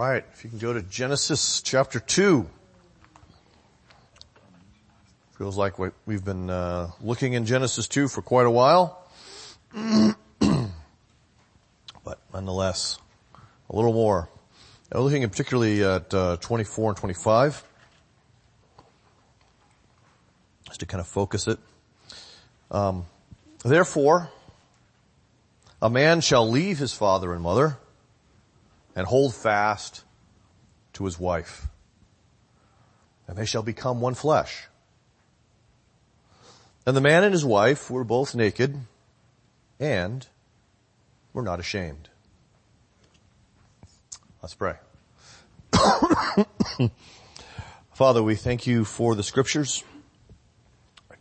right, if you can go to Genesis chapter 2. Feels like we've been uh, looking in Genesis 2 for quite a while. but nonetheless, a little more. I'm looking particularly at uh, 24 and 25. Just to kind of focus it. Um, Therefore, a man shall leave his father and mother and hold fast to his wife. And they shall become one flesh. And the man and his wife were both naked and were not ashamed. Let's pray. Father, we thank you for the scriptures.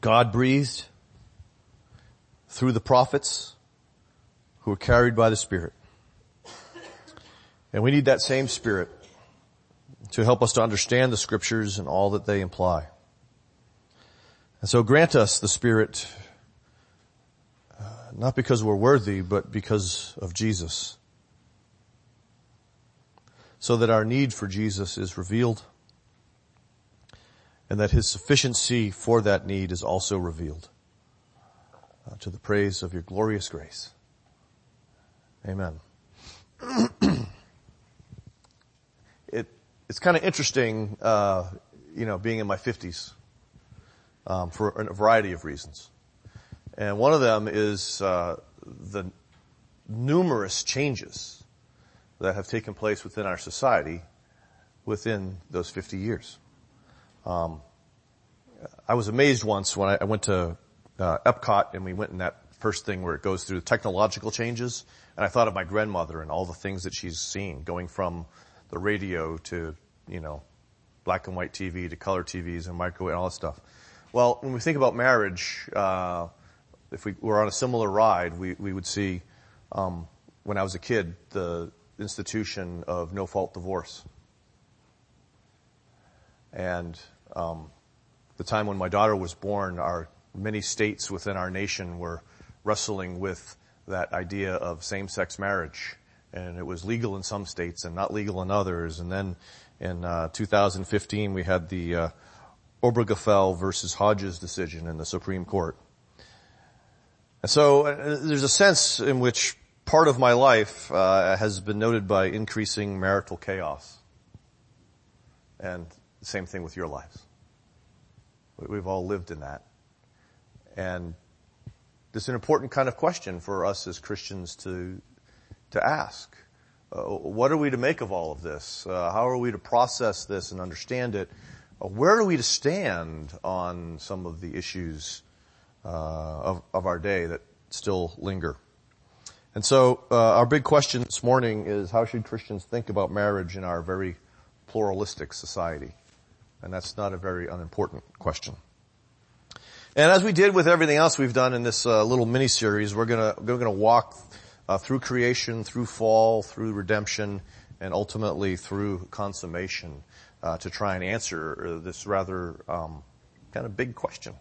God breathed through the prophets who are carried by the Spirit. And we need that same Spirit to help us to understand the scriptures and all that they imply. And so grant us the Spirit, uh, not because we're worthy, but because of Jesus. So that our need for Jesus is revealed and that His sufficiency for that need is also revealed uh, to the praise of your glorious grace. Amen. it, it's kind of interesting, uh, you know, being in my 50s um, for a variety of reasons. And one of them is uh, the numerous changes that have taken place within our society within those 50 years. Um, I was amazed once when I, I went to uh, Epcot and we went in that first thing where it goes through the technological changes. And I thought of my grandmother and all the things that she's seen going from the radio to, you know, black and white TV to color TVs and microwave and all that stuff. Well, when we think about marriage, uh, if we were on a similar ride, we, we would see, um, when I was a kid, the institution of no fault divorce. And, um, the time when my daughter was born, our many states within our nation were wrestling with that idea of same-sex marriage. And it was legal in some states and not legal in others. And then in uh, 2015 we had the uh, Obergefell versus Hodges decision in the Supreme Court. And so uh, there's a sense in which part of my life uh, has been noted by increasing marital chaos. And the same thing with your lives. We've all lived in that. And is an important kind of question for us as Christians to, to ask. Uh, what are we to make of all of this? Uh, how are we to process this and understand it? Uh, where are we to stand on some of the issues uh, of, of our day that still linger? And so uh, our big question this morning is how should Christians think about marriage in our very pluralistic society? And that's not a very unimportant question. And as we did with everything else we've done in this uh, little mini series, we're gonna we're gonna walk through creation, through fall, through redemption, and ultimately through consummation uh, to try and answer uh, this rather um, kind of big question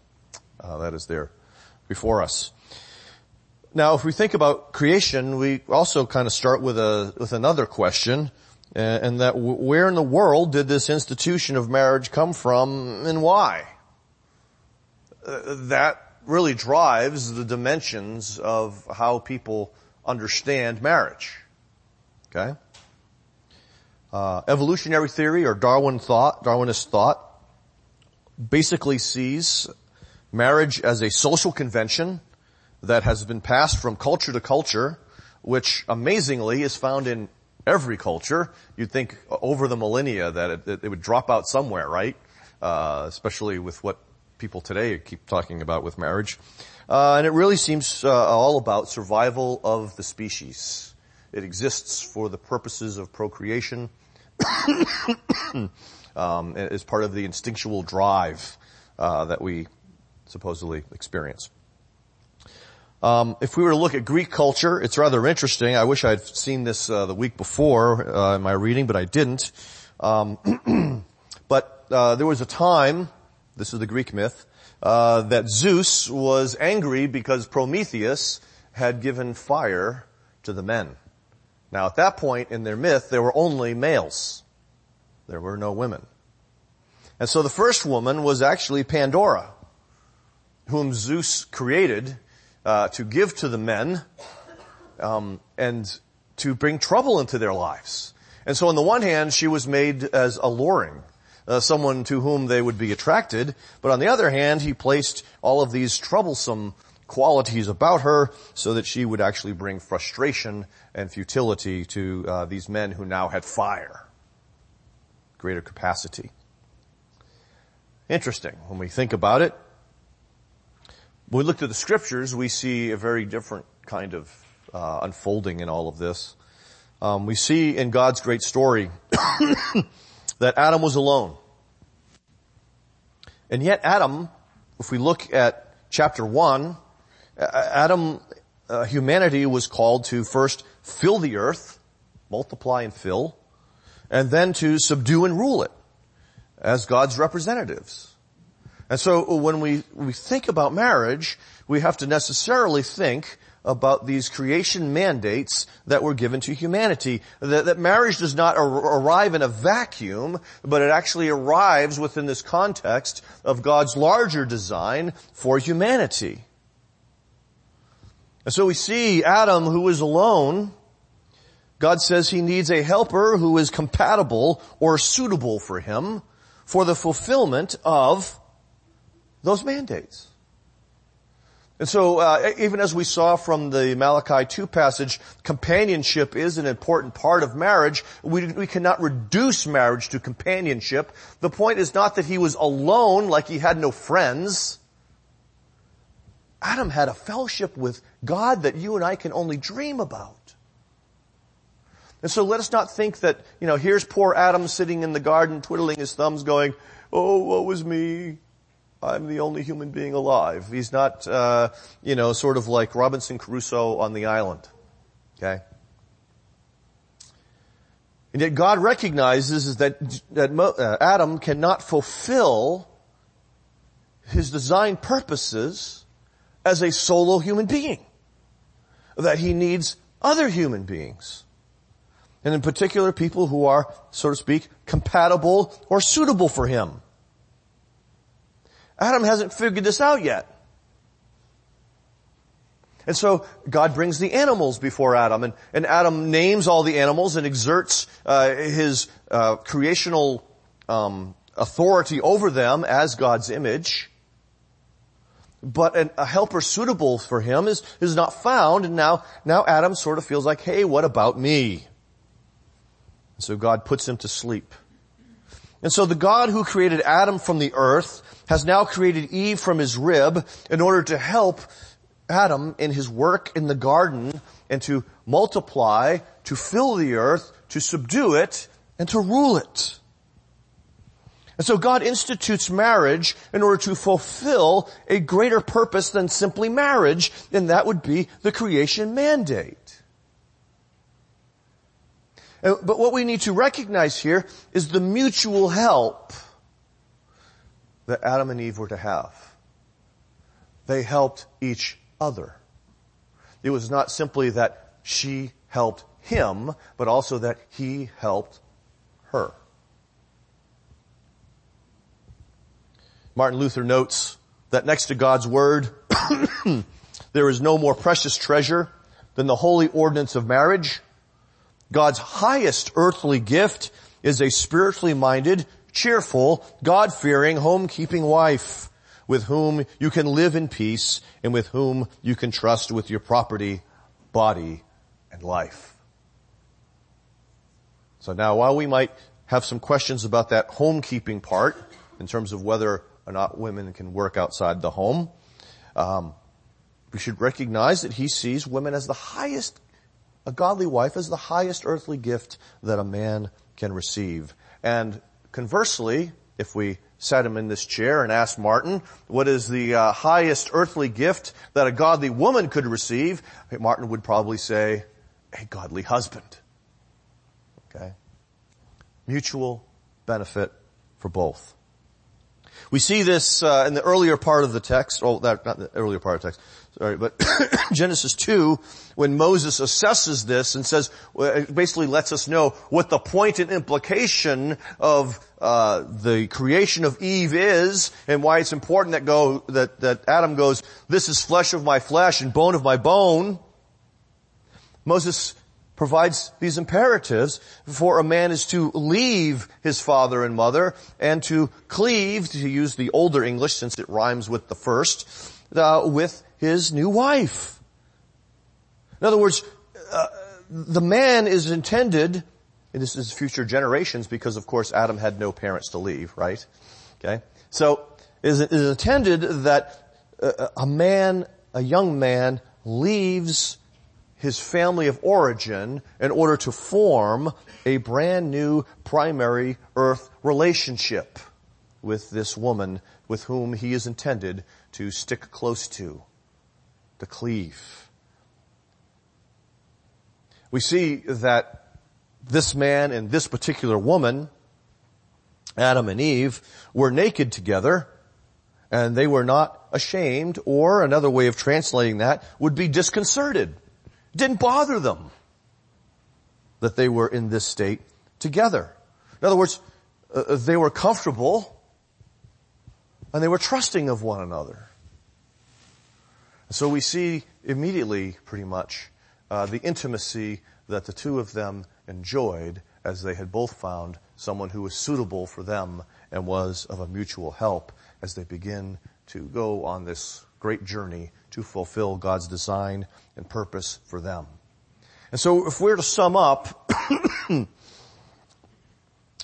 uh, that is there before us. Now, if we think about creation, we also kind of start with a with another question, and that where in the world did this institution of marriage come from, and why? that really drives the dimensions of how people understand marriage. Okay? Uh, evolutionary theory or Darwin thought, Darwinist thought, basically sees marriage as a social convention that has been passed from culture to culture, which amazingly is found in every culture. You'd think over the millennia that it, it would drop out somewhere, right? Uh, especially with what people today keep talking about with marriage. Uh, and it really seems uh, all about survival of the species. It exists for the purposes of procreation. um, as part of the instinctual drive uh, that we supposedly experience. Um, if we were to look at Greek culture, it's rather interesting. I wish I'd seen this uh, the week before uh, in my reading, but I didn't. Um, but uh, there was a time this is the Greek myth, uh, that Zeus was angry because Prometheus had given fire to the men. Now at that point in their myth, there were only males. There were no women. And so the first woman was actually Pandora, whom Zeus created uh, to give to the men um, and to bring trouble into their lives. And so on the one hand, she was made as alluring, uh, someone to whom they would be attracted, but on the other hand, he placed all of these troublesome qualities about her so that she would actually bring frustration and futility to uh, these men who now had fire, greater capacity. Interesting when we think about it. When we look to the scriptures, we see a very different kind of uh, unfolding in all of this. Um, we see in God's great story that Adam was alone. And yet Adam, if we look at chapter 1, Adam, uh, humanity was called to first fill the earth, multiply and fill, and then to subdue and rule it as God's representatives. And so when we, we think about marriage, we have to necessarily think about these creation mandates that were given to humanity. That, that marriage does not ar- arrive in a vacuum, but it actually arrives within this context of God's larger design for humanity. And so we see Adam who is alone. God says he needs a helper who is compatible or suitable for him for the fulfillment of those mandates. And so, uh, even as we saw from the Malachi 2 passage, companionship is an important part of marriage. We, we cannot reduce marriage to companionship. The point is not that he was alone, like he had no friends. Adam had a fellowship with God that you and I can only dream about. And so let us not think that, you know, here's poor Adam sitting in the garden twiddling his thumbs going, oh, what was me? I'm the only human being alive. He's not, uh, you know, sort of like Robinson Crusoe on the island. Okay? And yet God recognizes that, that uh, Adam cannot fulfill his design purposes as a solo human being. That he needs other human beings. And in particular people who are, so to speak, compatible or suitable for him. Adam hasn't figured this out yet. And so God brings the animals before Adam, and, and Adam names all the animals and exerts uh, his uh, creational um, authority over them as God's image. But an, a helper suitable for him is, is not found, and now, now Adam sort of feels like, hey, what about me? And so God puts him to sleep. And so the God who created Adam from the earth has now created Eve from his rib in order to help Adam in his work in the garden and to multiply, to fill the earth, to subdue it, and to rule it. And so God institutes marriage in order to fulfill a greater purpose than simply marriage, and that would be the creation mandate. Uh, but what we need to recognize here is the mutual help that Adam and Eve were to have. They helped each other. It was not simply that she helped him, but also that he helped her. Martin Luther notes that next to God's word, there is no more precious treasure than the holy ordinance of marriage. God's highest earthly gift is a spiritually minded, cheerful, God-fearing, home-keeping wife with whom you can live in peace and with whom you can trust with your property, body, and life. So now while we might have some questions about that homekeeping part in terms of whether or not women can work outside the home, um, we should recognize that he sees women as the highest, a godly wife is the highest earthly gift that a man can receive. And Conversely, if we sat him in this chair and asked Martin, what is the uh, highest earthly gift that a godly woman could receive? Martin would probably say, a godly husband. Okay? Mutual benefit for both. We see this uh, in the earlier part of the text. Oh, that not the earlier part of the text. Sorry, but Genesis 2, when Moses assesses this and says, basically lets us know what the point and implication of uh, the creation of Eve is, and why it's important that go that that Adam goes, "This is flesh of my flesh and bone of my bone." Moses provides these imperatives for a man is to leave his father and mother and to cleave, to use the older English since it rhymes with the first, uh, with his new wife. In other words, uh, the man is intended, and this is future generations because of course Adam had no parents to leave, right? Okay? So, it is intended that uh, a man, a young man leaves his family of origin in order to form a brand new primary earth relationship with this woman with whom he is intended to stick close to, to cleave. We see that this man and this particular woman, Adam and Eve, were naked together and they were not ashamed or another way of translating that would be disconcerted it didn't bother them that they were in this state together. In other words, uh, they were comfortable and they were trusting of one another. So we see immediately, pretty much, uh, the intimacy that the two of them enjoyed as they had both found someone who was suitable for them and was of a mutual help as they begin to go on this great journey to fulfill God's design and purpose for them. And so if we're to sum up,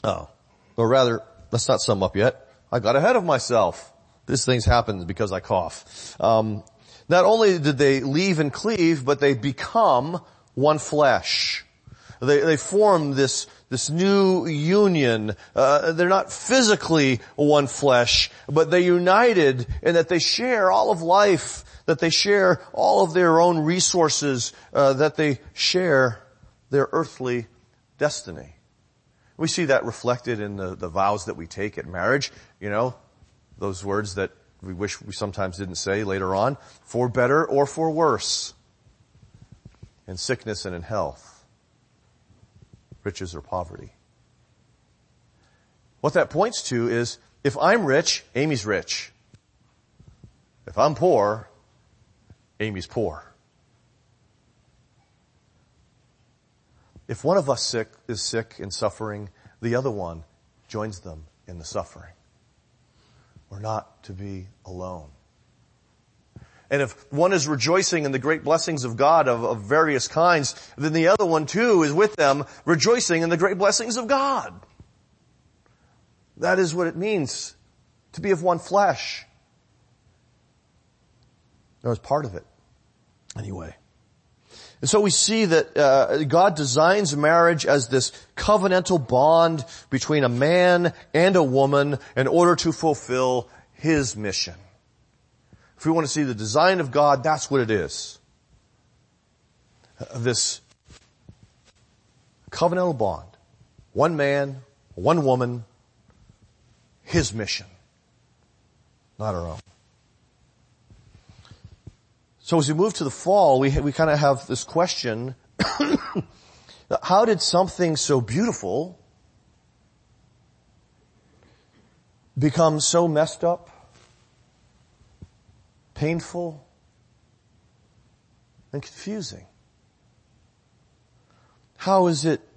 oh, or rather, let's not sum up yet. I got ahead of myself. This thing's happened because I cough. Um, not only did they leave and cleave, but they become one flesh. They, they form this, this new union. Uh, they're not physically one flesh, but they united in that they share all of life that they share all of their own resources, uh, that they share their earthly destiny. We see that reflected in the, the vows that we take at marriage, you know, those words that we wish we sometimes didn't say later on, for better or for worse, in sickness and in health, riches or poverty. What that points to is, if I'm rich, Amy's rich. If I'm poor, Amy's poor. If one of us sick is sick and suffering, the other one joins them in the suffering. We're not to be alone. And if one is rejoicing in the great blessings of God of, of, various kinds, then the other one too is with them rejoicing in the great blessings of God. That is what it means to be of one flesh. That was part of it. Anyway. And so we see that uh, God designs marriage as this covenantal bond between a man and a woman in order to fulfill His mission. If we want to see the design of God, that's what it is. This covenantal bond. One man, one woman, His mission. Not our own. So as we move to the fall, we, we kind of have this question, how did something so beautiful become so messed up, painful, and confusing? How is it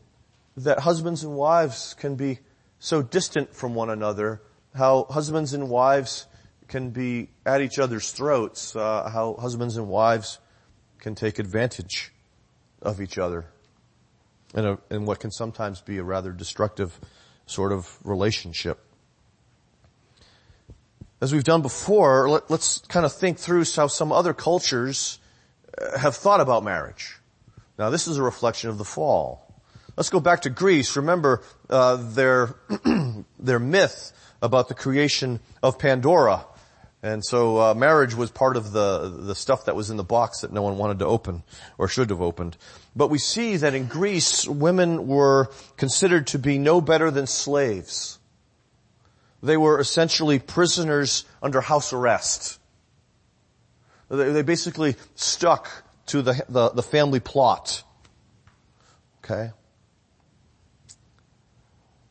that husbands and wives can be so distant from one another? How husbands and wives can be at each other's throats, uh, how husbands and wives can take advantage of each other in, a, in what can sometimes be a rather destructive sort of relationship. As we've done before, let, us kind of think through how some other cultures uh, have thought about marriage. Now this is a reflection of the fall. Let's go back to Greece. Remember uh, their their myth about the creation of Pandora and so uh, marriage was part of the the stuff that was in the box that no one wanted to open or should have opened. But we see that in Greece, women were considered to be no better than slaves. They were essentially prisoners under house arrest. They, they basically stuck to the, the, the family plot. Okay?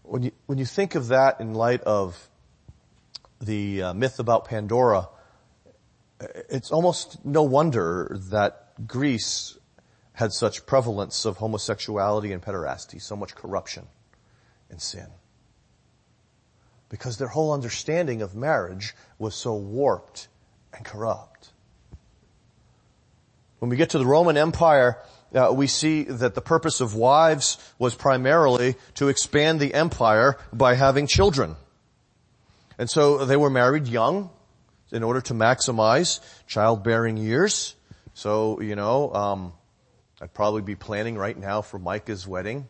When you, when you think of that in light of the uh, myth about Pandora, it's almost no wonder that Greece had such prevalence of homosexuality and pederasty, so much corruption and sin. Because their whole understanding of marriage was so warped and corrupt. When we get to the Roman Empire, uh, we see that the purpose of wives was primarily to expand the empire by having children. And so they were married young in order to maximize childbearing years. So, you know, um, I'd probably be planning right now for Micah's wedding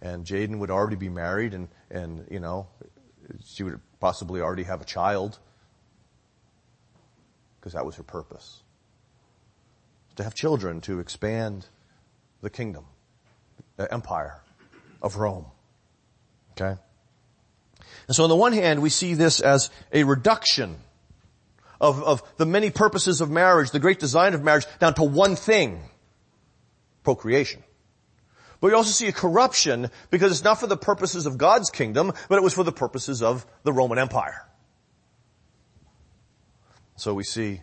and Jaden would already be married and, and, you know, she would possibly already have a child because that was her purpose. To have children to expand the kingdom, the empire of Rome. Okay? And so on the one hand, we see this as a reduction of, of the many purposes of marriage, the great design of marriage, down to one thing. Procreation. But we also see a corruption because it's not for the purposes of God's kingdom, but it was for the purposes of the Roman Empire. So we see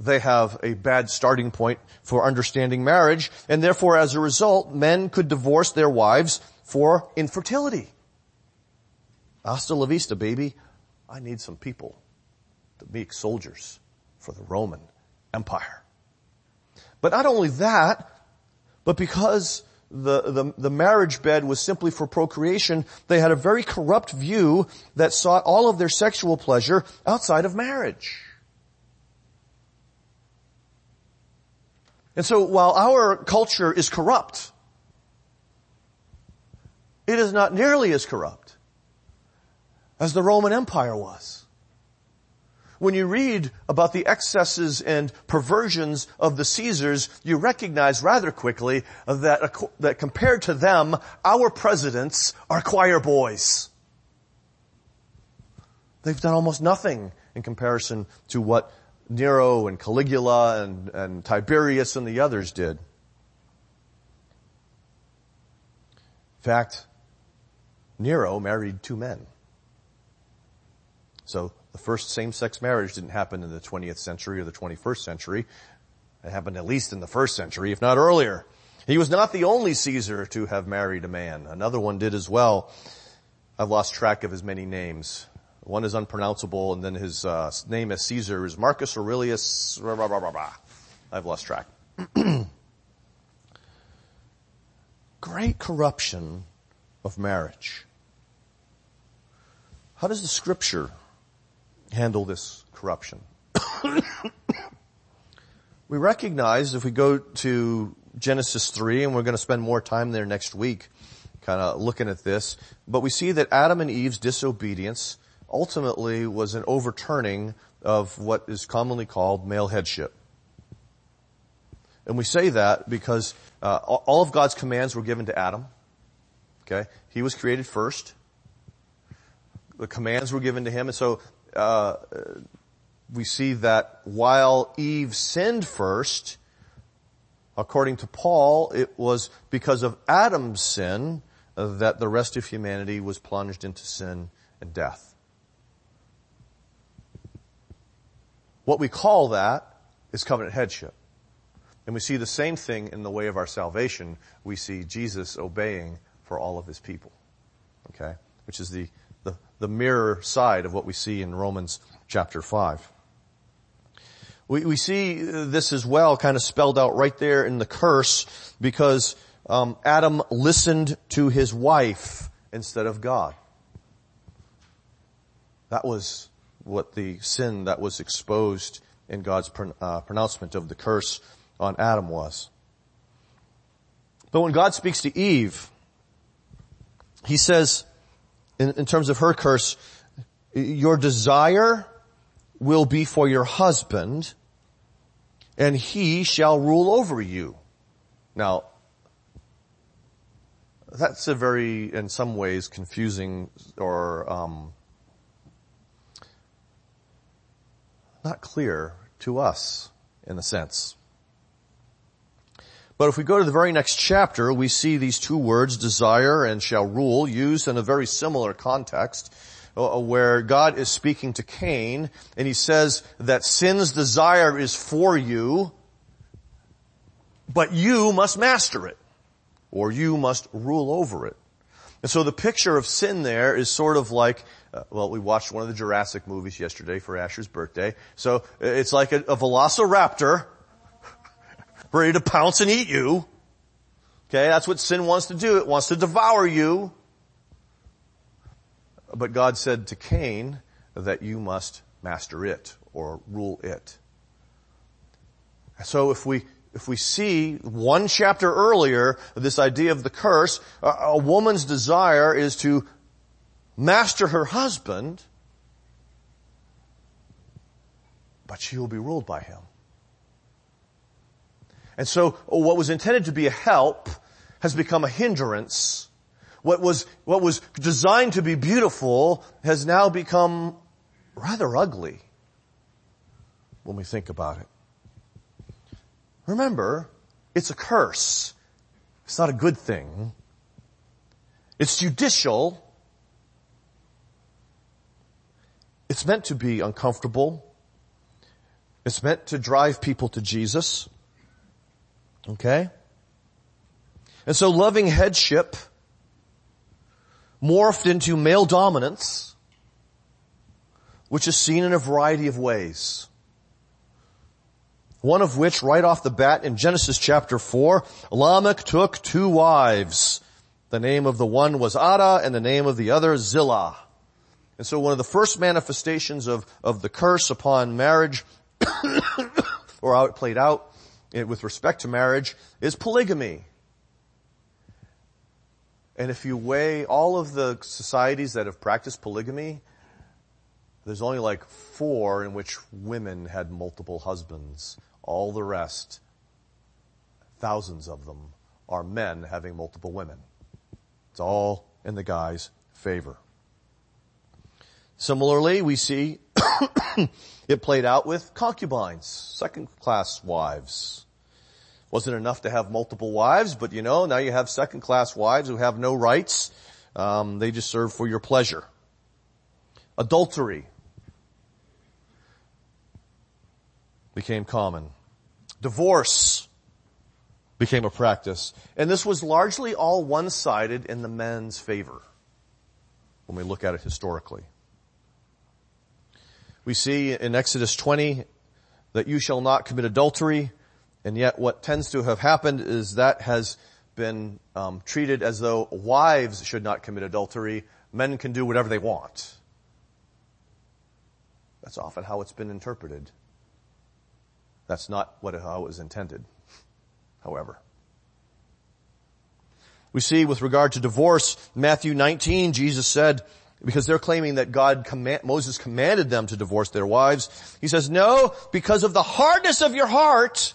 they have a bad starting point for understanding marriage, and therefore as a result, men could divorce their wives for infertility. Hasta la vista, baby. I need some people to make soldiers for the Roman Empire. But not only that, but because the, the, the, marriage bed was simply for procreation, they had a very corrupt view that sought all of their sexual pleasure outside of marriage. And so while our culture is corrupt, it is not nearly as corrupt as the Roman Empire was. When you read about the excesses and perversions of the Caesars, you recognize rather quickly that, that compared to them, our presidents are choir boys. They've done almost nothing in comparison to what Nero and Caligula and, and Tiberius and the others did. In fact, Nero married two men. So the first same-sex marriage didn't happen in the 20th century or the 21st century. It happened at least in the first century, if not earlier. He was not the only Caesar to have married a man. Another one did as well. I've lost track of his many names. One is unpronounceable, and then his uh, name as Caesar is Marcus Aurelius. I've lost track. Great corruption of marriage. How does the scripture handle this corruption. we recognize if we go to Genesis 3, and we're going to spend more time there next week, kind of looking at this, but we see that Adam and Eve's disobedience ultimately was an overturning of what is commonly called male headship. And we say that because uh, all of God's commands were given to Adam. Okay, he was created first. The commands were given to him, and so uh, we see that while Eve sinned first, according to Paul, it was because of Adam's sin that the rest of humanity was plunged into sin and death. What we call that is covenant headship. And we see the same thing in the way of our salvation. We see Jesus obeying for all of his people. Okay? Which is the the mirror side of what we see in Romans chapter 5. We, we see this as well kind of spelled out right there in the curse because um, Adam listened to his wife instead of God. That was what the sin that was exposed in God's uh, pronouncement of the curse on Adam was. But when God speaks to Eve, he says, in, in terms of her curse, your desire will be for your husband and he shall rule over you. Now, that's a very, in some ways, confusing or um, not clear to us in a sense. But if we go to the very next chapter, we see these two words, desire and shall rule, used in a very similar context, uh, uh, where God is speaking to Cain, and he says that sin's desire is for you, but you must master it, or you must rule over it. And so the picture of sin there is sort of like, uh, well, we watched one of the Jurassic movies yesterday for Asher's birthday. So uh, it's like a, a velociraptor ready to pounce and eat you. Okay, that's what sin wants to do. It wants to devour you. But God said to Cain that you must master it or rule it. So if we, if we see one chapter earlier, this idea of the curse, a, woman's desire is to master her husband, but she will be ruled by him. And so what was intended to be a help has become a hindrance. What was, what was designed to be beautiful has now become rather ugly when we think about it. Remember, it's a curse. It's not a good thing. It's judicial. It's meant to be uncomfortable. It's meant to drive people to Jesus. Okay? And so loving headship morphed into male dominance, which is seen in a variety of ways. One of which, right off the bat in Genesis chapter 4, Lamech took two wives. The name of the one was Ada and the name of the other Zillah. And so one of the first manifestations of, of the curse upon marriage, or how it played out, with respect to marriage is polygamy. And if you weigh all of the societies that have practiced polygamy, there's only like four in which women had multiple husbands. All the rest, thousands of them, are men having multiple women. It's all in the guy's favor. Similarly, we see it played out with concubines, second class wives. Wasn't enough to have multiple wives, but you know, now you have second class wives who have no rights. Um, they just serve for your pleasure. Adultery became common. Divorce became a practice. And this was largely all one-sided in the men's favor when we look at it historically. We see in Exodus 20 that you shall not commit adultery, and yet what tends to have happened is that has been um, treated as though wives should not commit adultery. Men can do whatever they want. That's often how it's been interpreted. That's not what how it was intended, however. We see with regard to divorce, Matthew 19, Jesus said, because they're claiming that God command, Moses commanded them to divorce their wives. He says, no, because of the hardness of your heart,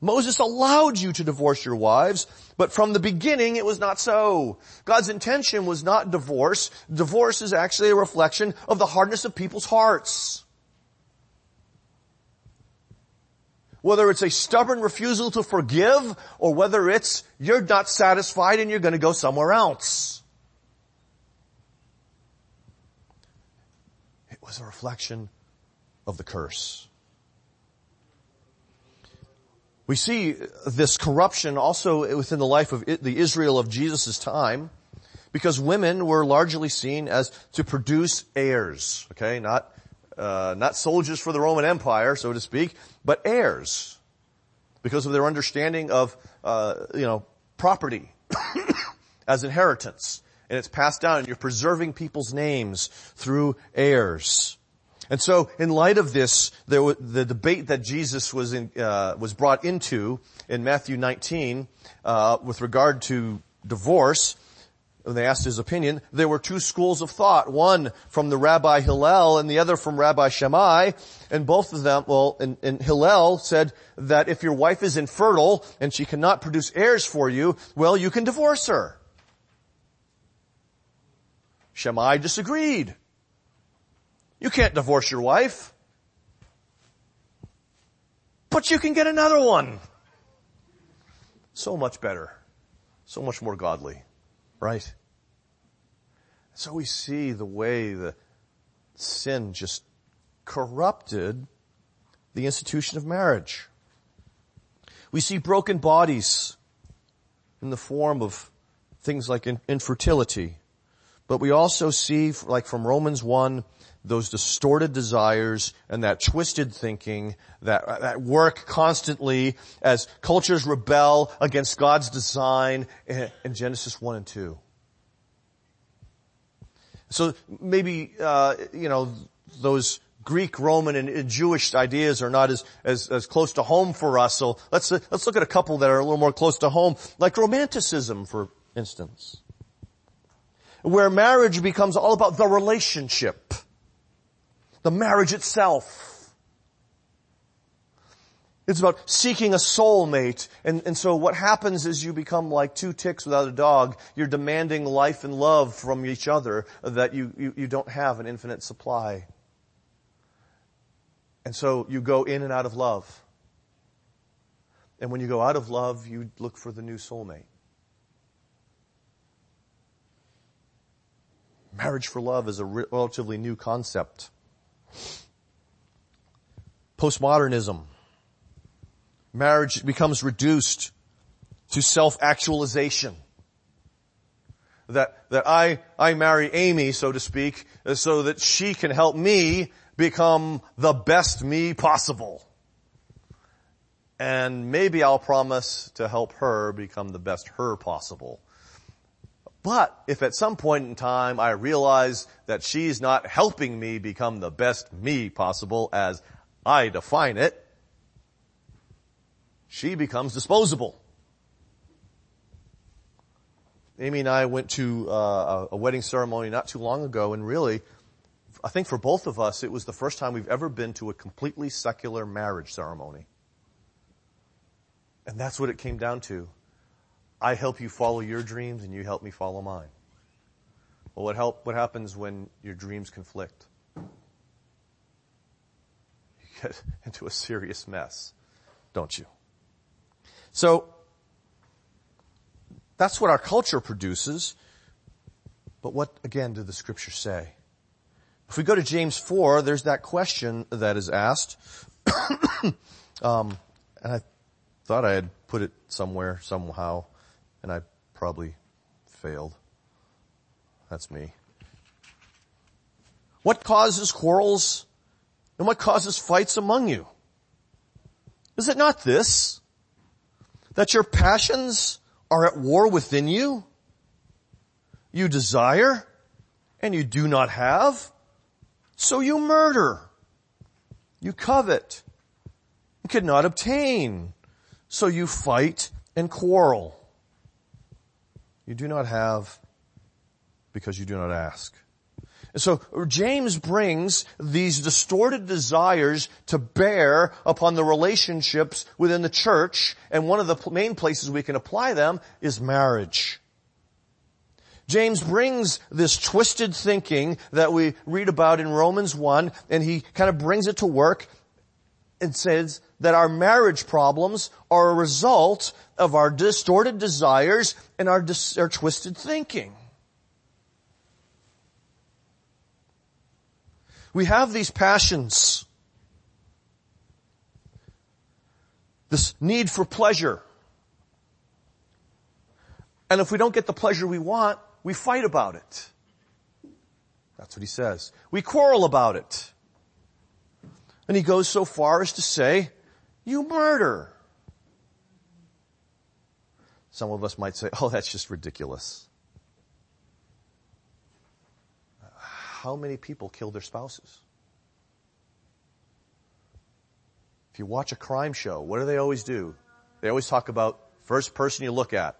Moses allowed you to divorce your wives, but from the beginning it was not so. God's intention was not divorce. Divorce is actually a reflection of the hardness of people's hearts. Whether it's a stubborn refusal to forgive or whether it's you're not satisfied and you're going to go somewhere else. Was a reflection of the curse. We see this corruption also within the life of the Israel of Jesus' time because women were largely seen as to produce heirs, okay, not, uh, not soldiers for the Roman Empire, so to speak, but heirs because of their understanding of, uh, you know, property as inheritance and it's passed down and you're preserving people's names through heirs. And so, in light of this, there the debate that Jesus was in, uh, was brought into in Matthew 19 uh, with regard to divorce. When they asked his opinion, there were two schools of thought. One from the Rabbi Hillel and the other from Rabbi Shammai. And both of them, well, and, and Hillel said that if your wife is infertile and she cannot produce heirs for you, well, you can divorce her. Shammai disagreed. You can't divorce your wife. but you can get another one. So much better. So much more godly. Right? So we see the way the sin just corrupted the institution of marriage. We see broken bodies in the form of things like infertility. But we also see, like from Romans 1, those distorted desires and that twisted thinking that, that work constantly as cultures rebel against God's design in, Genesis 1 and 2. So maybe, uh, you know, those Greek, Roman, and Jewish ideas are not as, as, as close to home for us. So let's, let's look at a couple that are a little more close to home, like romanticism, for instance. Where marriage becomes all about the relationship. The marriage itself. It's about seeking a soulmate. And, and so what happens is you become like two ticks without a dog. You're demanding life and love from each other that you, you, you don't have an infinite supply. And so you go in and out of love. And when you go out of love, you look for the new soulmate. Marriage for love is a relatively new concept. Postmodernism. Marriage becomes reduced to self-actualization. That, that I, I marry Amy, so to speak, so that she can help me become the best me possible. And maybe I'll promise to help her become the best her possible. But if at some point in time I realize that she's not helping me become the best me possible as I define it, she becomes disposable. Amy and I went to uh, a wedding ceremony not too long ago and really I think for both of us, it was the first time we've ever been to a completely secular marriage ceremony. And that's what it came down to. I help you follow your dreams and you help me follow mine. Well, what help, what happens when your dreams conflict? You get into a serious mess, don't you? So, that's what our culture produces. But what, again, did the scripture say? If we go to James 4, there's that question that is asked. um, and I thought I had put it somewhere, somehow, and I probably failed. That's me. What causes quarrels and what causes fights among you? Is it not this? That your passions are at war within you? You desire and you do not have? So you murder. You covet. You cannot obtain. So you fight and quarrel. You do not have because you do not ask. And so James brings these distorted desires to bear upon the relationships within the church, and one of the main places we can apply them is marriage. James brings this twisted thinking that we read about in Romans 1 and he kind of brings it to work and says that our marriage problems are a result of our distorted desires and our, dis- our twisted thinking. We have these passions. This need for pleasure. And if we don't get the pleasure we want, we fight about it. That's what he says. We quarrel about it. And he goes so far as to say, you murder. Some of us might say, oh, that's just ridiculous. How many people kill their spouses? If you watch a crime show, what do they always do? They always talk about first person you look at.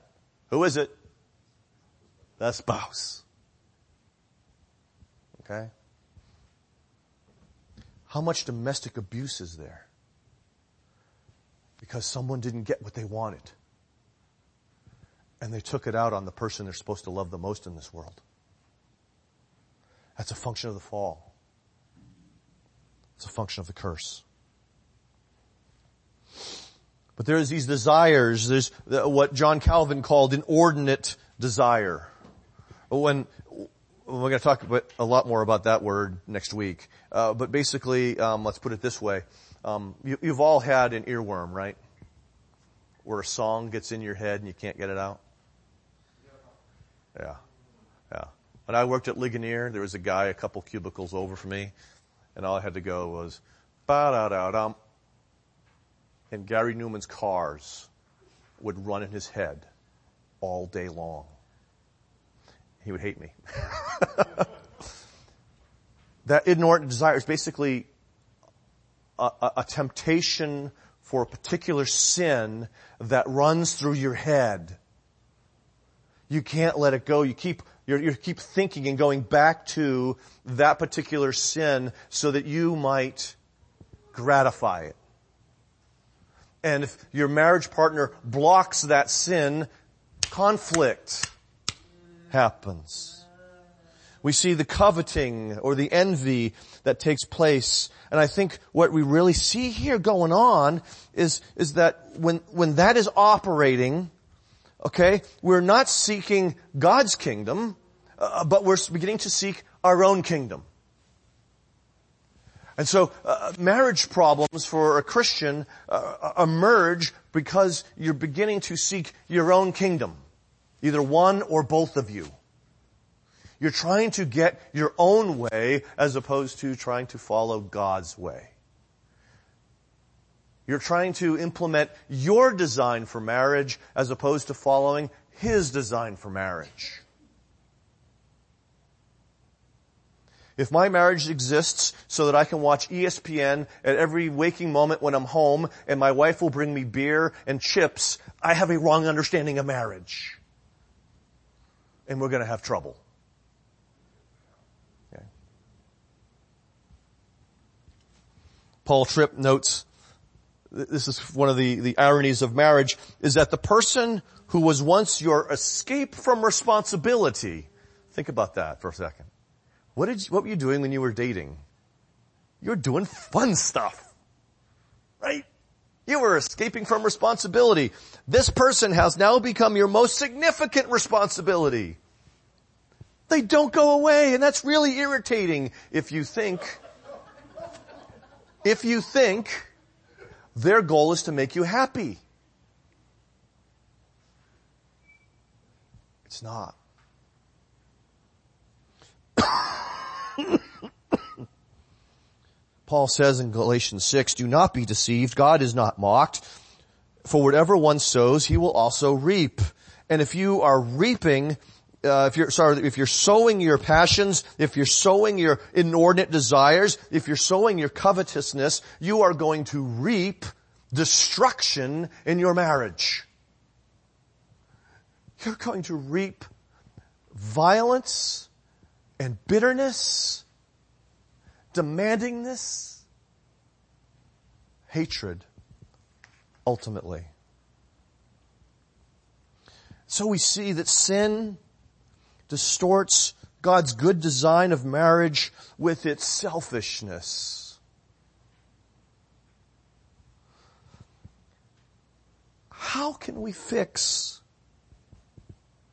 Who is it? the spouse. Okay? How much domestic abuse is there? Because someone didn't get what they wanted. And they took it out on the person they're supposed to love the most in this world. That's a function of the fall. It's a function of the curse. But there's these desires, there's what John Calvin called inordinate desire. When, we're going to talk a lot more about that word next week. Uh, but basically, um, let's put it this way. Um, you, you've all had an earworm, right? Where a song gets in your head and you can't get it out. Yeah. Yeah. When I worked at Ligonier, there was a guy a couple cubicles over from me, and all I had to go was, ba da da dum. And Gary Numan's cars would run in his head all day long. He would hate me. that inordinate desire is basically a, a, temptation for a particular sin that runs through your head. You can't let it go. You keep, you keep thinking and going back to that particular sin so that you might gratify it. And if your marriage partner blocks that sin, conflict happens. We see the coveting or the envy that takes place. And I think what we really see here going on is, is that when, when that is operating, okay, we're not seeking God's kingdom, uh, but we're beginning to seek our own kingdom. And so, uh, marriage problems for a Christian uh, emerge because you're beginning to seek your own kingdom. Either one or both of you. You're trying to get your own way as opposed to trying to follow God's way. You're trying to implement your design for marriage as opposed to following His design for marriage. If my marriage exists so that I can watch ESPN at every waking moment when I'm home and my wife will bring me beer and chips, I have a wrong understanding of marriage and we're to have trouble. Paul Tripp notes, this is one of the, the ironies of marriage, is that the person who was once your escape from responsibility, think about that for a second. What did you, what were you doing when you were dating? You were doing fun stuff. Right? You were escaping from responsibility. This person has now become your most significant responsibility. They don't go away and that's really irritating if you think, if you think their goal is to make you happy. It's not. Paul says in Galatians 6, do not be deceived. God is not mocked. For whatever one sows, he will also reap. And if you are reaping, uh, if you're, sorry, if you're sowing your passions, if you're sowing your inordinate desires, if you're sowing your covetousness, you are going to reap destruction in your marriage. You're going to reap violence and bitterness demandingness, hatred, ultimately. So we see that sin distorts God's good design of marriage with its selfishness. How can we fix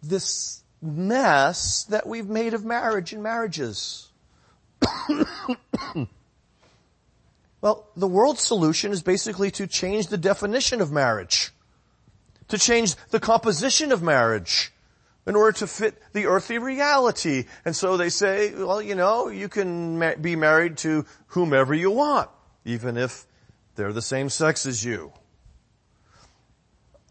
this mess that we've made of marriage and marriages? well, the world's solution is basically to change the definition of marriage. To change the composition of marriage in order to fit the earthly reality. And so they say, well, you know, you can ma- be married to whomever you want, even if they're the same sex as you.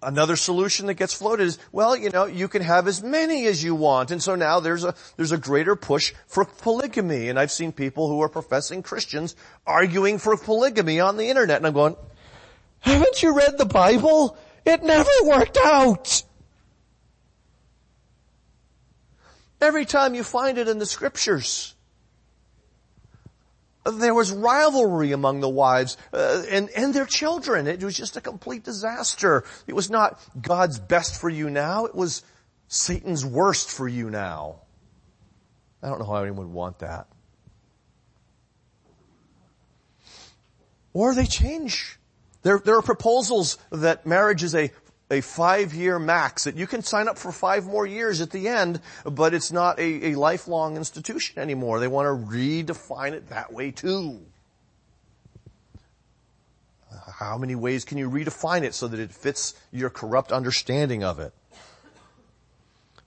Another solution that gets floated is, well, you know, you can have as many as you want. And so now there's a, there's a greater push for polygamy. And I've seen people who are professing Christians arguing for polygamy on the internet. And I'm going, haven't you read the Bible? It never worked out. Every time you find it in the scriptures there was rivalry among the wives uh, and, and their children. It was just a complete disaster. It was not God's best for you now. It was Satan's worst for you now. I don't know how anyone would want that. Or they change There, there are proposals that marriage is a, a five year max, that you can sign up for five more years at the end, but it's not a, a lifelong institution anymore. They want to redefine it that way too. How many ways can you redefine it so that it fits your corrupt understanding of it?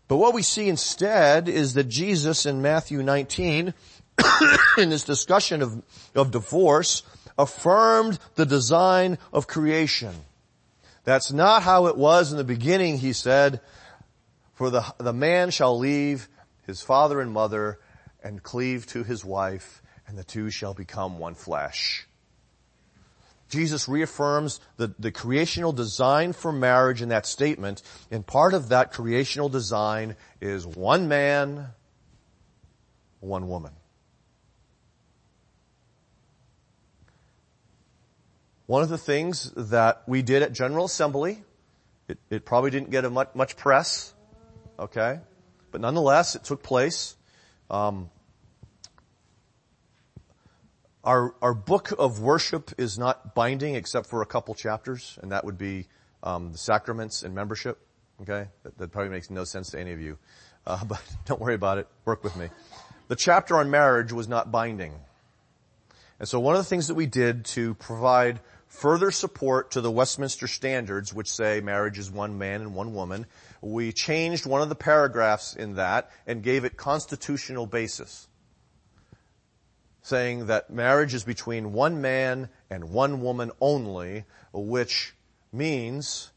But what we see instead is that Jesus in Matthew 19, in this discussion of, of divorce, affirmed the design of creation. That's not how it was in the beginning, he said, for the, the man shall leave his father and mother and cleave to his wife and the two shall become one flesh. Jesus reaffirms the, the creational design for marriage in that statement, and part of that creational design is one man, one woman. One of the things that we did at General Assembly, it, it probably didn't get much, much, press, okay, but nonetheless, it took place. Um, our, our book of worship is not binding except for a couple chapters, and that would be um, the sacraments and membership. Okay, that, that, probably makes no sense to any of you, uh, but don't worry about it. Work with me. The chapter on marriage was not binding, and so one of the things that we did to provide further support to the Westminster standards, which say marriage is one man and one woman, we changed one of the paragraphs in that and gave it constitutional basis saying that marriage is between one man and one woman only, which means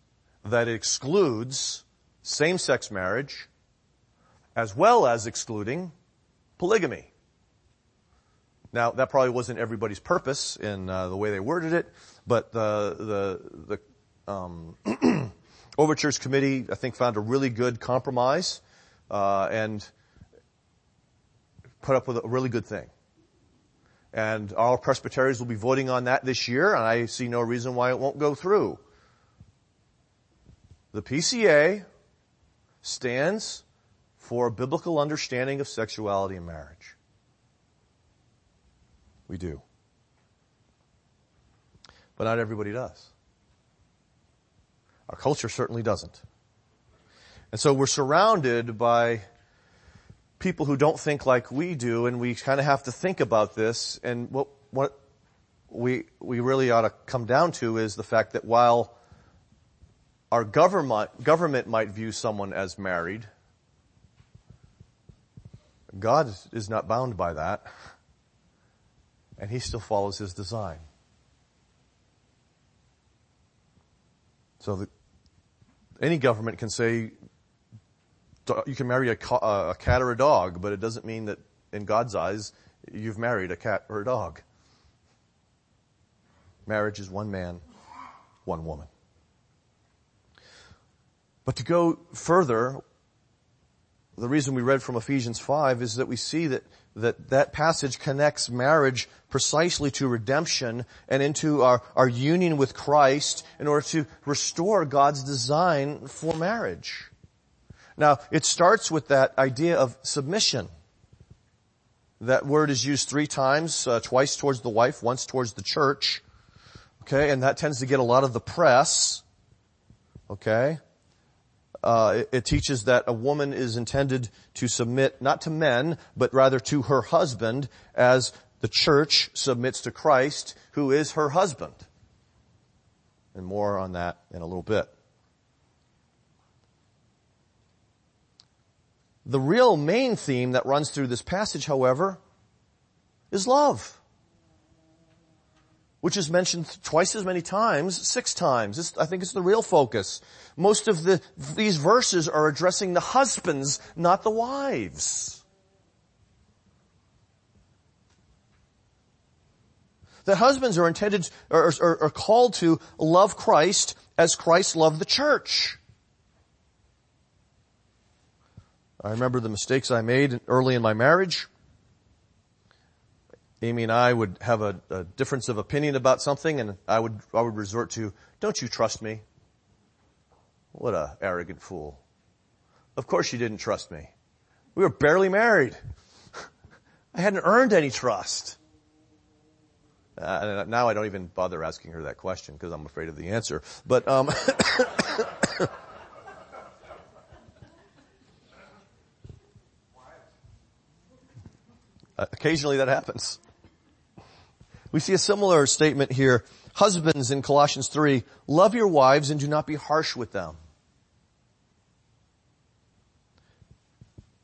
that it excludes same-sex marriage as well as excluding polygamy. Now, that probably wasn't everybody's purpose in uh, the way they worded it, but the the the um, overtures committee, I think, found a really good compromise uh, and put up with a really good thing. And all Presbyterians will be voting on that this year, and I see no reason why it won't go through. The PCA stands for a biblical understanding of sexuality and marriage. We do. But not everybody does. Our culture certainly doesn't. And so we're surrounded by people who don't think like we do, and we kind of have to think about this. And what what we we really ought to come down to is the fact that while our government government might view someone as married, God is not bound by that, and He still follows His design. So the, any government can say you can marry a, a cat or a dog, but it doesn't mean that in God's eyes you've married a cat or a dog. Marriage is one man, one woman. But to go further, the reason we read from Ephesians 5 is that we see that, that that passage connects marriage precisely to redemption and into our, our union with Christ in order to restore God's design for marriage. Now, it starts with that idea of submission. That word is used three times, uh, twice towards the wife, once towards the church. Okay, and that tends to get a lot of the press. Okay. Uh, it, it, teaches that a woman is intended to submit not to men, but rather to her husband as the church submits to Christ, who is her husband. And more on that in a little bit. The real main theme that runs through this passage, however, is love. Which is mentioned twice as many times, six times. It's, I think it's the real focus. Most of the, these verses are addressing the husbands, not the wives. The husbands are intended, are, are, are called to love Christ as Christ loved the church. I remember the mistakes I made early in my marriage. Amy and I would have a, a, difference of opinion about something and I would, I would resort to, don't you trust me? What a arrogant fool. Of course you didn't trust me. We were barely married. I hadn't earned any trust. Uh, now I don't even bother asking her that question because I'm afraid of the answer. But um, occasionally that happens. We see a similar statement here. Husbands in Colossians 3, love your wives and do not be harsh with them.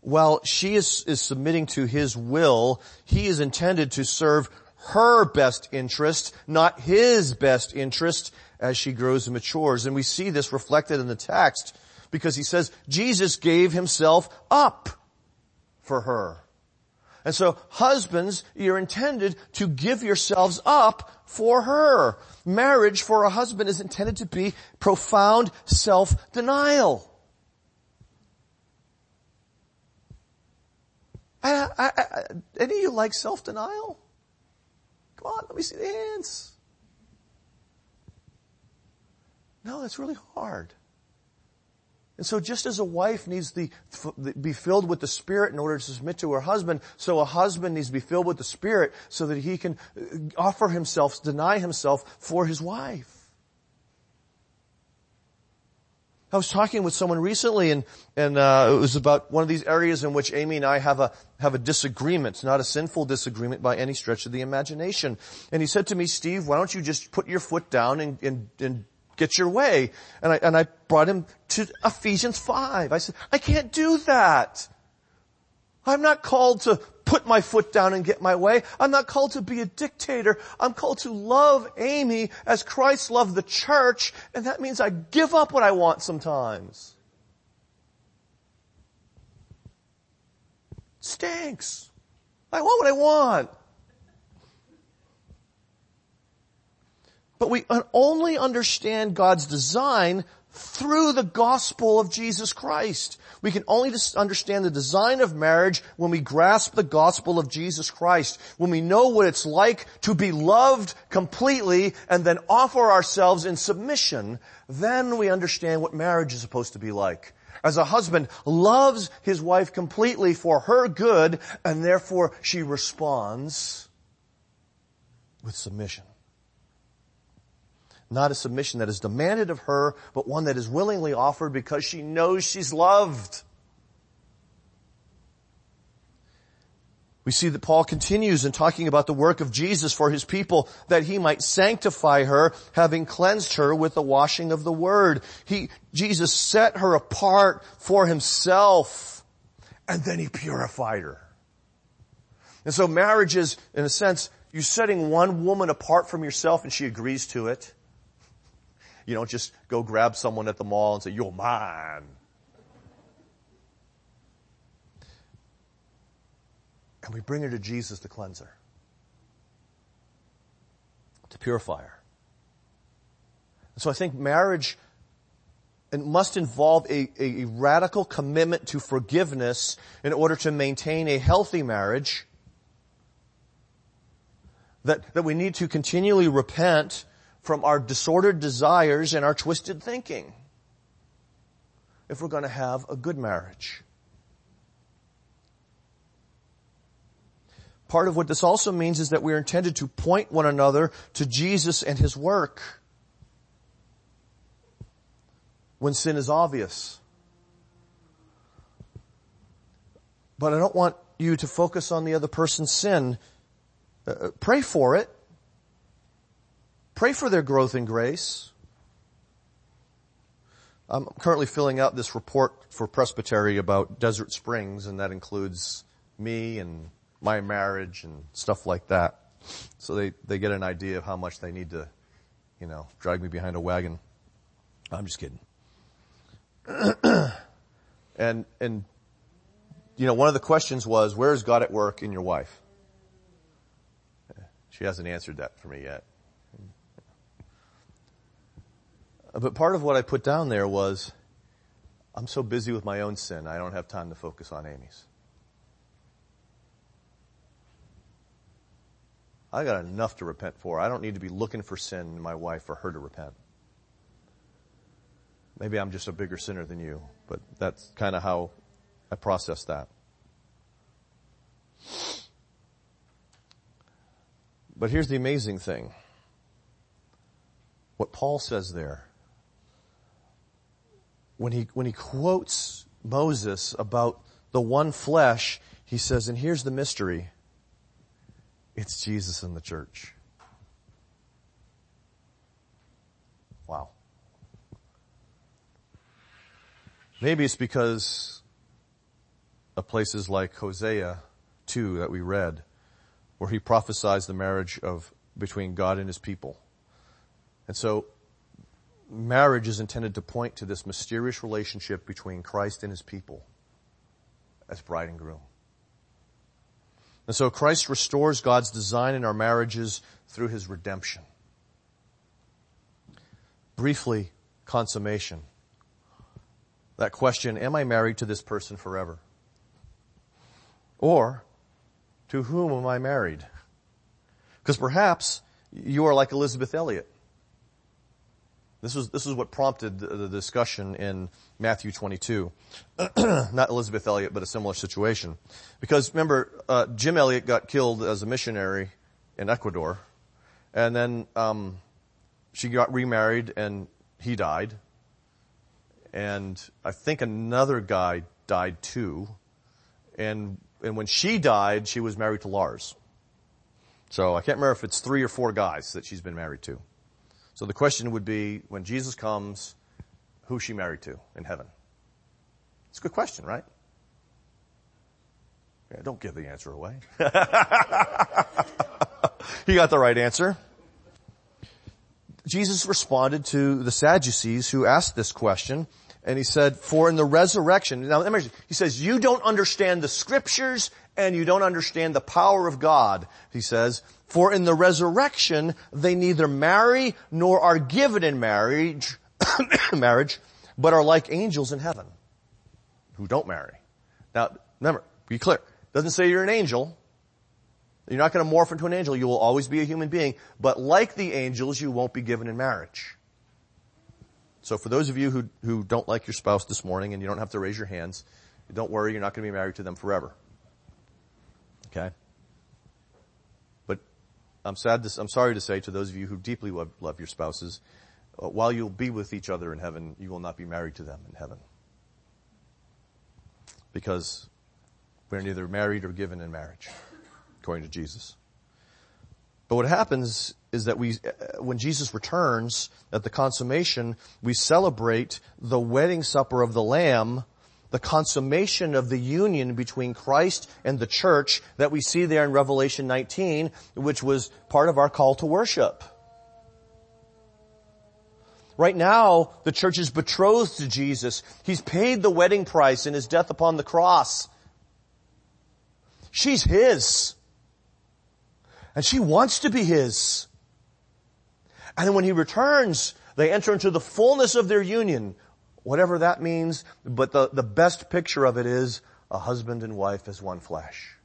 While she is, is submitting to his will, he is intended to serve her best interest, not his best interest as she grows and matures. And we see this reflected in the text because he says Jesus gave himself up for her. And so husbands, you're intended to give yourselves up for her. Marriage for a husband is intended to be profound self-denial. I, I, I, any of you like self-denial? Come on, let me see the hands. No, that's really hard. And so just as a wife needs to be filled with the Spirit in order to submit to her husband, so a husband needs to be filled with the Spirit so that he can uh, offer himself, deny himself for his wife. I was talking with someone recently and, and, uh, it was about one of these areas in which Amy and I have a, have a disagreement. It's not a sinful disagreement by any stretch of the imagination. And he said to me, Steve, why don't you just put your foot down and, and, and get your way? And I, and I brought him to Ephesians 5. I said, I can't do that. I'm not called to put my foot down and get my way. I'm not called to be a dictator. I'm called to love Amy as Christ loved the church, and that means I give up what I want sometimes. Stinks. I want what I want. But we only understand God's design through the gospel of Jesus Christ. We can only understand the design of marriage when we grasp the gospel of Jesus Christ, when we know what it's like to be loved completely and then offer ourselves in submission, then we understand what marriage is supposed to be like. As a husband loves his wife completely for her good and therefore she responds with submission. Not a submission that is demanded of her, but one that is willingly offered because she knows she's loved. We see that Paul continues in talking about the work of Jesus for his people that he might sanctify her, having cleansed her with the washing of the word. He, Jesus set her apart for himself and then he purified her. And so marriage is, in a sense, you setting one woman apart from yourself and she agrees to it. You don't just go grab someone at the mall and say, you're mine. And we bring her to Jesus the cleanser. To purify her. So I think marriage it must involve a, a, radical commitment to forgiveness in order to maintain a healthy marriage. That, that we need to continually repent from our disordered desires and our twisted thinking if we're going to have a good marriage. Part of what this also means is that we are intended to point one another to Jesus and His work when sin is obvious. But I don't want you to focus on the other person's sin. Uh, pray for it. Pray for their growth in grace. I'm currently filling out this report for Presbytery about Desert Springs and that includes me and my marriage and stuff like that. So they, they get an idea of how much they need to, you know, drag me behind a wagon. I'm just kidding. and, and, you know, one of the questions was, where is God at work in your wife? She hasn't answered that for me yet. But part of what I put down there was, I'm so busy with my own sin, I don't have time to focus on Amy's. I got enough to repent for. I don't need to be looking for sin in my wife for her to repent. Maybe I'm just a bigger sinner than you, but that's kind of how I process that. But here's the amazing thing. What Paul says there, when he, when he quotes Moses about the one flesh, he says, and here's the mystery. It's Jesus and the church. Wow. Maybe it's because of places like Hosea 2 that we read, where he prophesies the marriage of between God and his people. And so marriage is intended to point to this mysterious relationship between Christ and his people as bride and groom. And so Christ restores God's design in our marriages through his redemption. Briefly, consummation. That question, am I married to this person forever? Or, to whom am I married? Because perhaps you are like Elisabeth Elliot. This is, this is what prompted the, the discussion in Matthew 22. Not Elisabeth Elliot, but a similar situation. Because remember, uh, Jim Elliot got killed as a missionary in Ecuador, and then um, she got remarried and he died, and I think another guy died too, and and when she died, she was married to Lars. So I can't remember if it's three or four guys that she's been married to. So the question would be, when Jesus comes, who's she married to in heaven? It's a good question, right? Yeah, don't give the answer away. he got the right answer. Jesus responded to the Sadducees who asked this question, and he said, for in the resurrection, now imagine, he says, you don't understand the scriptures and you don't understand the power of God, he says, for in the resurrection, they neither marry nor are given in marriage, marriage, but are like angels in heaven who don't marry. Now, remember, be clear. Doesn't say you're an angel. You're not going to morph into an angel. You will always be a human being. But like the angels, you won't be given in marriage. So for those of you who, who don't like your spouse this morning and you don't have to raise your hands, don't worry, you're not going to be married to them forever. Okay? But I'm sad to, I'm sorry to say to those of you who deeply love, love your spouses, uh, while you'll be with each other in heaven, you will not be married to them in heaven. Because we're neither married or given in marriage, according to Jesus. But what happens is that we, uh, when Jesus returns at the consummation, we celebrate the wedding supper of the Lamb the consummation of the union between Christ and the church that we see there in Revelation 19, which was part of our call to worship. Right now, the church is betrothed to Jesus. He's paid the wedding price in his death upon the cross. She's his. And she wants to be his. And when he returns, they enter into the fullness of their union whatever that means, but the, the best picture of it is a husband and wife as one flesh.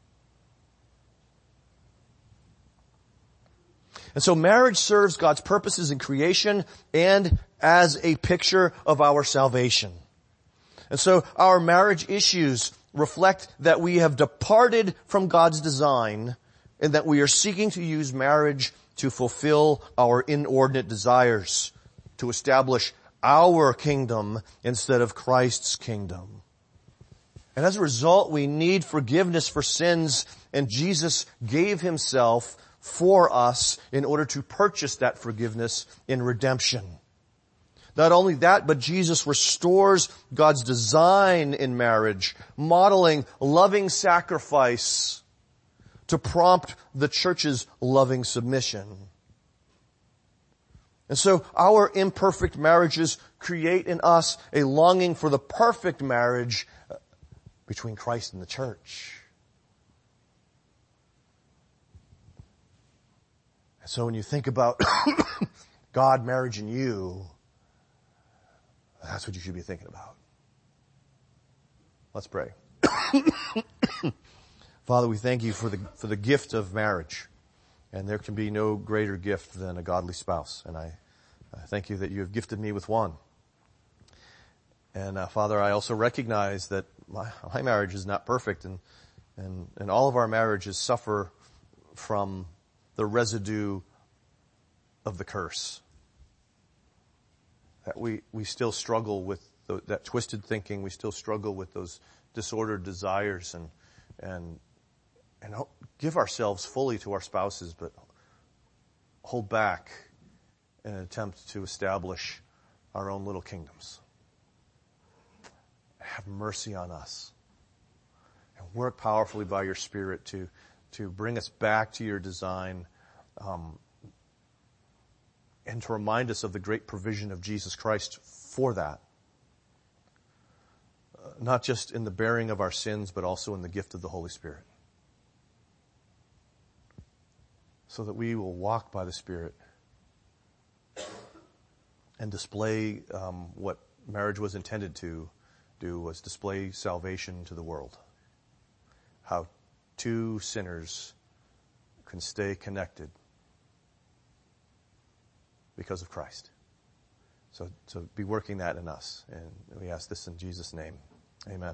And so marriage serves God's purposes in creation and as a picture of our salvation. And so our marriage issues reflect that we have departed from God's design and that we are seeking to use marriage to fulfill our inordinate desires, to establish our kingdom instead of Christ's kingdom. And as a result, we need forgiveness for sins and Jesus gave himself for us in order to purchase that forgiveness in redemption. Not only that, but Jesus restores God's design in marriage, modeling loving sacrifice to prompt the church's loving submission. And so our imperfect marriages create in us a longing for the perfect marriage uh, between Christ and the church. And so when you think about God, marriage, and you, that's what you should be thinking about. Let's pray. Father, we thank you for the, for the gift of marriage. And there can be no greater gift than a godly spouse. And I, I thank you that you have gifted me with one. And uh, Father, I also recognize that my, my marriage is not perfect and, and, and all of our marriages suffer from the residue of the curse. That we, we still struggle with the, that twisted thinking. We still struggle with those disordered desires and, and, and give ourselves fully to our spouses, but hold back in an attempt to establish our own little kingdoms. Have mercy on us and work powerfully by your spirit to, to bring us back to your design, um, and to remind us of the great provision of Jesus Christ for that. Uh, not just in the bearing of our sins, but also in the gift of the Holy Spirit. So that we will walk by the Spirit and display um, what marriage was intended to do was display salvation to the world. How two sinners can stay connected because of Christ. So, so be working that in us. And we ask this in Jesus' name. Amen.